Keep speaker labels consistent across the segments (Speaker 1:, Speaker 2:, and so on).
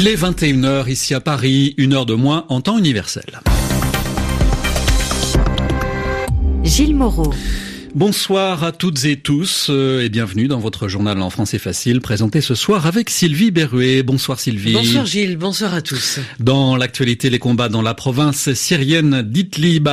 Speaker 1: Il est 21h ici à Paris, une heure de moins en temps universel.
Speaker 2: Gilles Moreau.
Speaker 1: Bonsoir à toutes et tous euh, et bienvenue dans votre journal en français facile présenté ce soir avec Sylvie Berruet. Bonsoir Sylvie.
Speaker 3: Bonsoir Gilles, bonsoir à tous.
Speaker 1: Dans l'actualité, les combats dans la province syrienne d'Idlib,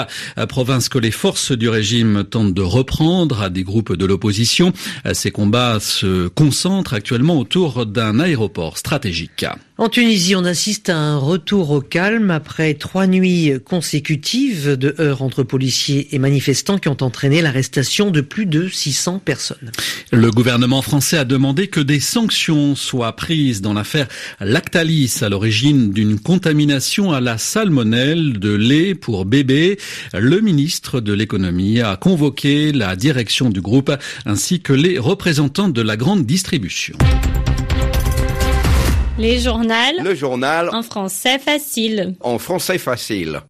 Speaker 1: province que les forces du régime tentent de reprendre à des groupes de l'opposition. Ces combats se concentrent actuellement autour d'un aéroport stratégique.
Speaker 3: En Tunisie, on assiste à un retour au calme après trois nuits consécutives de heurts entre policiers et manifestants qui ont entraîné l'arrestation de plus de 600 personnes.
Speaker 1: Le gouvernement français a demandé que des sanctions soient prises dans l'affaire Lactalis à l'origine d'une contamination à la salmonelle de lait pour bébés. Le ministre de l'économie a convoqué la direction du groupe ainsi que les représentants de la grande distribution.
Speaker 4: Les journaux.
Speaker 5: Le journal.
Speaker 4: En français facile.
Speaker 5: En français facile.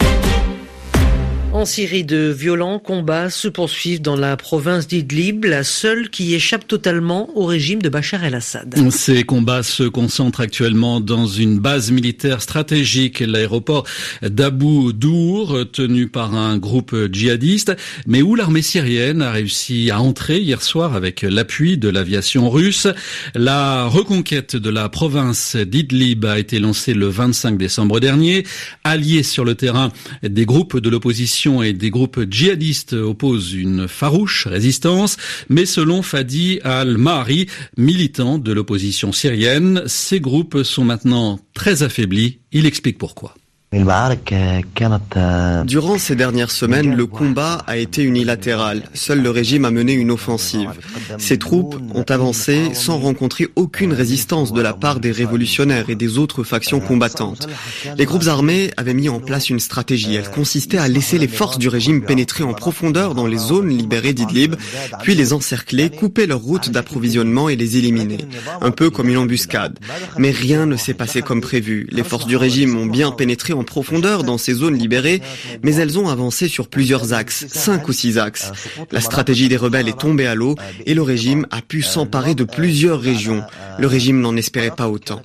Speaker 3: En Syrie, de violents combats se poursuivent dans la province d'Idlib, la seule qui échappe totalement au régime de Bachar el-Assad.
Speaker 1: Ces combats se concentrent actuellement dans une base militaire stratégique, l'aéroport d'Abu Dour, tenu par un groupe djihadiste, mais où l'armée syrienne a réussi à entrer hier soir avec l'appui de l'aviation russe. La reconquête de la province d'Idlib a été lancée le 25 décembre dernier. Alliés sur le terrain des groupes de l'opposition et des groupes djihadistes opposent une farouche résistance, mais selon Fadi al-Mahri, militant de l'opposition syrienne, ces groupes sont maintenant très affaiblis. Il explique pourquoi.
Speaker 6: Durant ces dernières semaines, le combat a été unilatéral. Seul le régime a mené une offensive. Ses troupes ont avancé sans rencontrer aucune résistance de la part des révolutionnaires et des autres factions combattantes. Les groupes armés avaient mis en place une stratégie. Elle consistait à laisser les forces du régime pénétrer en profondeur dans les zones libérées d'Idlib, puis les encercler, couper leurs routes d'approvisionnement et les éliminer. Un peu comme une embuscade. Mais rien ne s'est passé comme prévu. Les forces du régime ont bien pénétré en profondeur dans ces zones libérées, mais elles ont avancé sur plusieurs axes, cinq ou six axes. La stratégie des rebelles est tombée à l'eau et le régime a pu s'emparer de plusieurs régions. Le régime n'en espérait pas autant.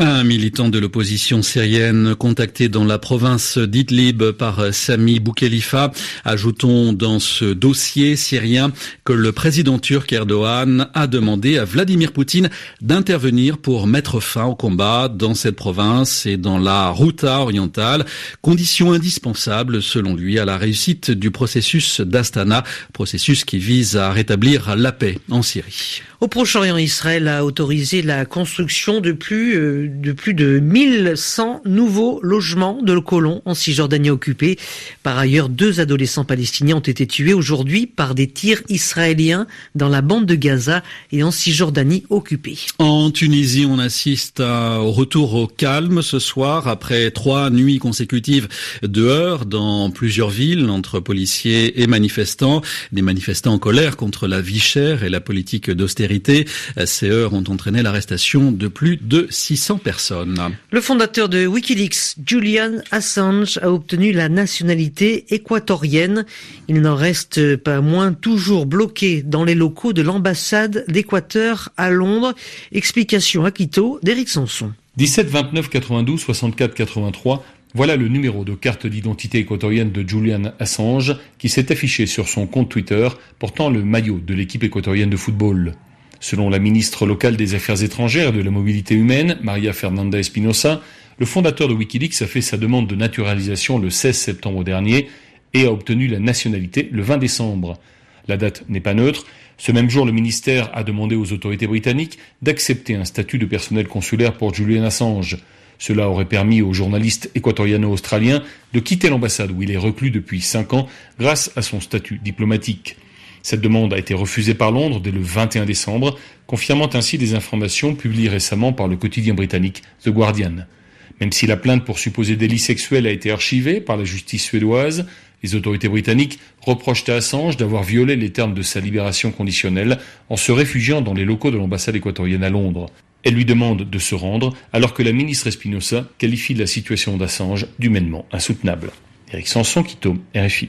Speaker 1: Un militant de l'opposition syrienne contacté dans la province d'Idlib par Sami Boukhelifa. Ajoutons dans ce dossier syrien que le président turc Erdogan a demandé à Vladimir Poutine d'intervenir pour mettre fin au combat dans cette province et dans la Routa orientale, condition indispensable selon lui à la réussite du processus d'Astana, processus qui vise à rétablir la paix en Syrie.
Speaker 3: Au Proche-Orient, Israël a autorisé la construction de plus, euh, de plus de 1100 nouveaux logements de colons en Cisjordanie occupée. Par ailleurs, deux adolescents palestiniens ont été tués aujourd'hui par des tirs israéliens dans la bande de Gaza et en Cisjordanie occupée.
Speaker 1: En Tunisie, on assiste au retour au calme ce soir après trois nuits consécutives de heurts dans plusieurs villes entre policiers et manifestants. Des manifestants en colère contre la vie chère et la politique d'austérité ces heures ont entraîné l'arrestation de plus de 600 personnes.
Speaker 3: Le fondateur de Wikileaks, Julian Assange, a obtenu la nationalité équatorienne. Il n'en reste pas moins toujours bloqué dans les locaux de l'ambassade d'Équateur à Londres. Explication à Quito d'Éric Sanson.
Speaker 7: 17 29 92 64 83 voilà le numéro de carte d'identité équatorienne de Julian Assange qui s'est affiché sur son compte Twitter portant le maillot de l'équipe équatorienne de football. Selon la ministre locale des Affaires étrangères et de la mobilité humaine, Maria Fernanda Espinosa, le fondateur de Wikileaks a fait sa demande de naturalisation le 16 septembre dernier et a obtenu la nationalité le 20 décembre. La date n'est pas neutre. Ce même jour, le ministère a demandé aux autorités britanniques d'accepter un statut de personnel consulaire pour Julian Assange. Cela aurait permis au journaliste équatoriano-australien de quitter l'ambassade où il est reclus depuis cinq ans grâce à son statut diplomatique. Cette demande a été refusée par Londres dès le 21 décembre, confirmant ainsi des informations publiées récemment par le quotidien britannique The Guardian. Même si la plainte pour supposé délit sexuel a été archivée par la justice suédoise, les autorités britanniques reprochent à Assange d'avoir violé les termes de sa libération conditionnelle en se réfugiant dans les locaux de l'ambassade équatorienne à Londres. Elle lui demande de se rendre alors que la ministre Espinosa qualifie la situation d'Assange d'humainement insoutenable. Eric Sanson, Quito, RFI.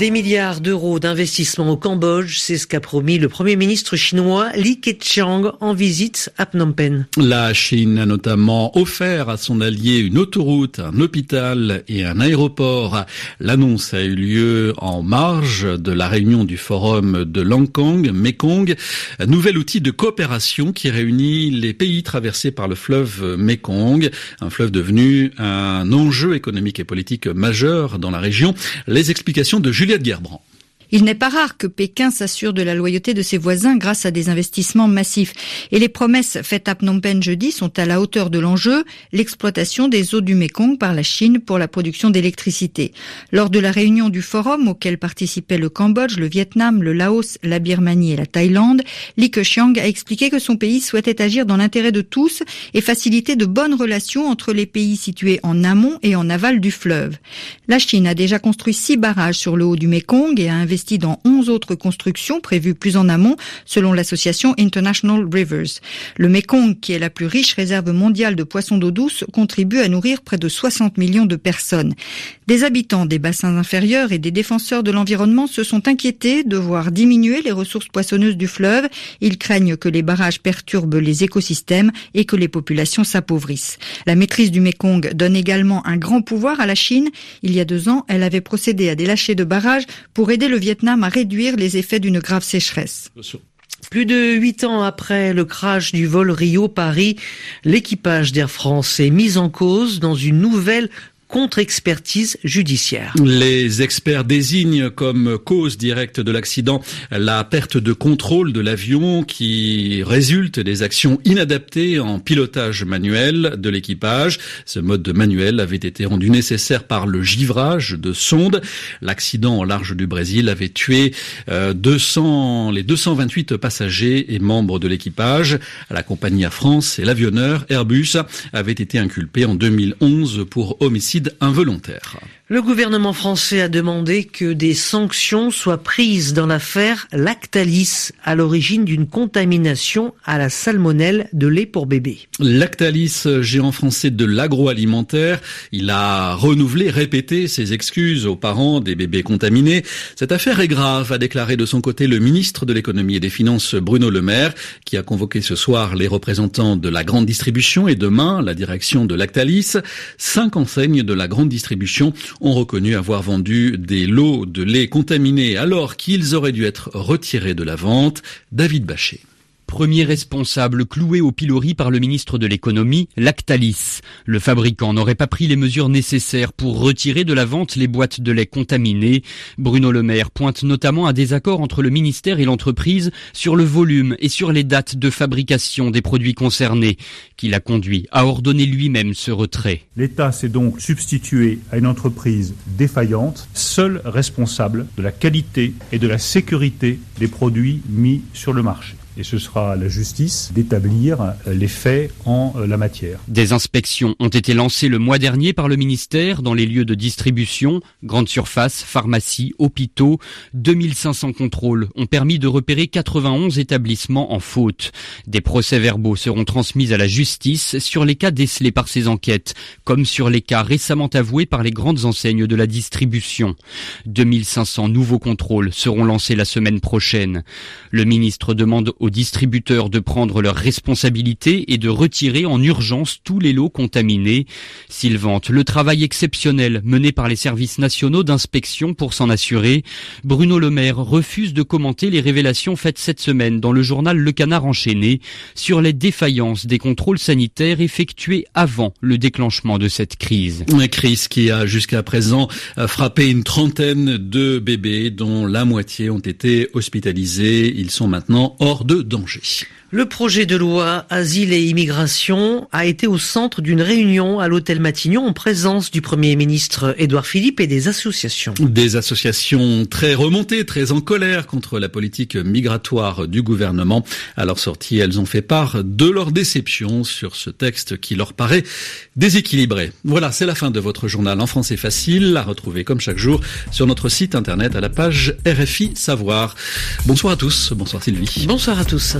Speaker 3: Des milliards d'euros d'investissement au Cambodge, c'est ce qu'a promis le Premier ministre chinois Li Keqiang en visite à Phnom Penh.
Speaker 1: La Chine a notamment offert à son allié une autoroute, un hôpital et un aéroport. L'annonce a eu lieu en marge de la réunion du forum de Langkang, Mekong, un nouvel outil de coopération qui réunit les pays traversés par le fleuve Mekong, un fleuve devenu un enjeu économique et politique majeur dans la région. Les explications de Julie Juliette Gerbrand
Speaker 8: il n'est pas rare que Pékin s'assure de la loyauté de ses voisins grâce à des investissements massifs. Et les promesses faites à Phnom Penh jeudi sont à la hauteur de l'enjeu, l'exploitation des eaux du Mekong par la Chine pour la production d'électricité. Lors de la réunion du forum auquel participaient le Cambodge, le Vietnam, le Laos, la Birmanie et la Thaïlande, Li Keqiang a expliqué que son pays souhaitait agir dans l'intérêt de tous et faciliter de bonnes relations entre les pays situés en amont et en aval du fleuve. La Chine a déjà construit six barrages sur le haut du Mekong et a investi dans 11 autres constructions prévues plus en amont, selon l'association International Rivers. Le Mekong, qui est la plus riche réserve mondiale de poissons d'eau douce, contribue à nourrir près de 60 millions de personnes. Des habitants des bassins inférieurs et des défenseurs de l'environnement se sont inquiétés de voir diminuer les ressources poissonneuses du fleuve. Ils craignent que les barrages perturbent les écosystèmes et que les populations s'appauvrissent. La maîtrise du Mekong donne également un grand pouvoir à la Chine. Il y a deux ans, elle avait procédé à des lâchers de barrages pour aider le Vietnam à réduire les effets d'une grave sécheresse.
Speaker 3: Plus de huit ans après le crash du vol Rio-Paris, l'équipage d'Air France est mis en cause dans une nouvelle contre-expertise judiciaire.
Speaker 1: Les experts désignent comme cause directe de l'accident la perte de contrôle de l'avion qui résulte des actions inadaptées en pilotage manuel de l'équipage. Ce mode de manuel avait été rendu nécessaire par le givrage de sondes. L'accident au large du Brésil avait tué 200, euh, les 228 passagers et membres de l'équipage. La compagnie Air France et l'avionneur Airbus avaient été inculpés en 2011 pour homicide involontaire.
Speaker 3: Le gouvernement français a demandé que des sanctions soient prises dans l'affaire Lactalis, à l'origine d'une contamination à la salmonelle de lait pour bébé.
Speaker 1: Lactalis, géant français de l'agroalimentaire, il a renouvelé, répété ses excuses aux parents des bébés contaminés. Cette affaire est grave, a déclaré de son côté le ministre de l'économie et des finances Bruno Le Maire, qui a convoqué ce soir les représentants de la grande distribution et demain la direction de Lactalis. Cinq enseignes de la grande distribution ont reconnu avoir vendu des lots de lait contaminés alors qu'ils auraient dû être retirés de la vente. David Bachet
Speaker 9: premier responsable cloué au pilori par le ministre de l'économie, Lactalis. Le fabricant n'aurait pas pris les mesures nécessaires pour retirer de la vente les boîtes de lait contaminées. Bruno Le Maire pointe notamment un désaccord entre le ministère et l'entreprise sur le volume et sur les dates de fabrication des produits concernés, qui l'a conduit à ordonner lui-même ce retrait.
Speaker 10: L'État s'est donc substitué à une entreprise défaillante, seule responsable de la qualité et de la sécurité des produits mis sur le marché et ce sera à la justice d'établir euh, les faits en euh, la matière.
Speaker 9: Des inspections ont été lancées le mois dernier par le ministère dans les lieux de distribution, grandes surfaces, pharmacies, hôpitaux. 2500 contrôles ont permis de repérer 91 établissements en faute. Des procès-verbaux seront transmis à la justice sur les cas décelés par ces enquêtes, comme sur les cas récemment avoués par les grandes enseignes de la distribution. 2500 nouveaux contrôles seront lancés la semaine prochaine. Le ministre demande aux distributeurs de prendre leurs responsabilités et de retirer en urgence tous les lots contaminés. S'ils vantent le travail exceptionnel mené par les services nationaux d'inspection pour s'en assurer, Bruno Le Maire refuse de commenter les révélations faites cette semaine dans le journal Le Canard enchaîné sur les défaillances des contrôles sanitaires effectués avant le déclenchement de cette crise.
Speaker 1: Une crise qui a jusqu'à présent frappé une trentaine de bébés dont la moitié ont été hospitalisés. Ils sont maintenant hors de danger.
Speaker 3: Le projet de loi Asile et Immigration a été au centre d'une réunion à l'hôtel Matignon en présence du Premier ministre Édouard Philippe et des associations.
Speaker 1: Des associations très remontées, très en colère contre la politique migratoire du gouvernement. À leur sortie, elles ont fait part de leur déception sur ce texte qui leur paraît déséquilibré. Voilà, c'est la fin de votre journal en français facile, à retrouver comme chaque jour sur notre site internet à la page RFI Savoir. Bonsoir à tous, bonsoir Sylvie.
Speaker 3: Bonsoir à tous.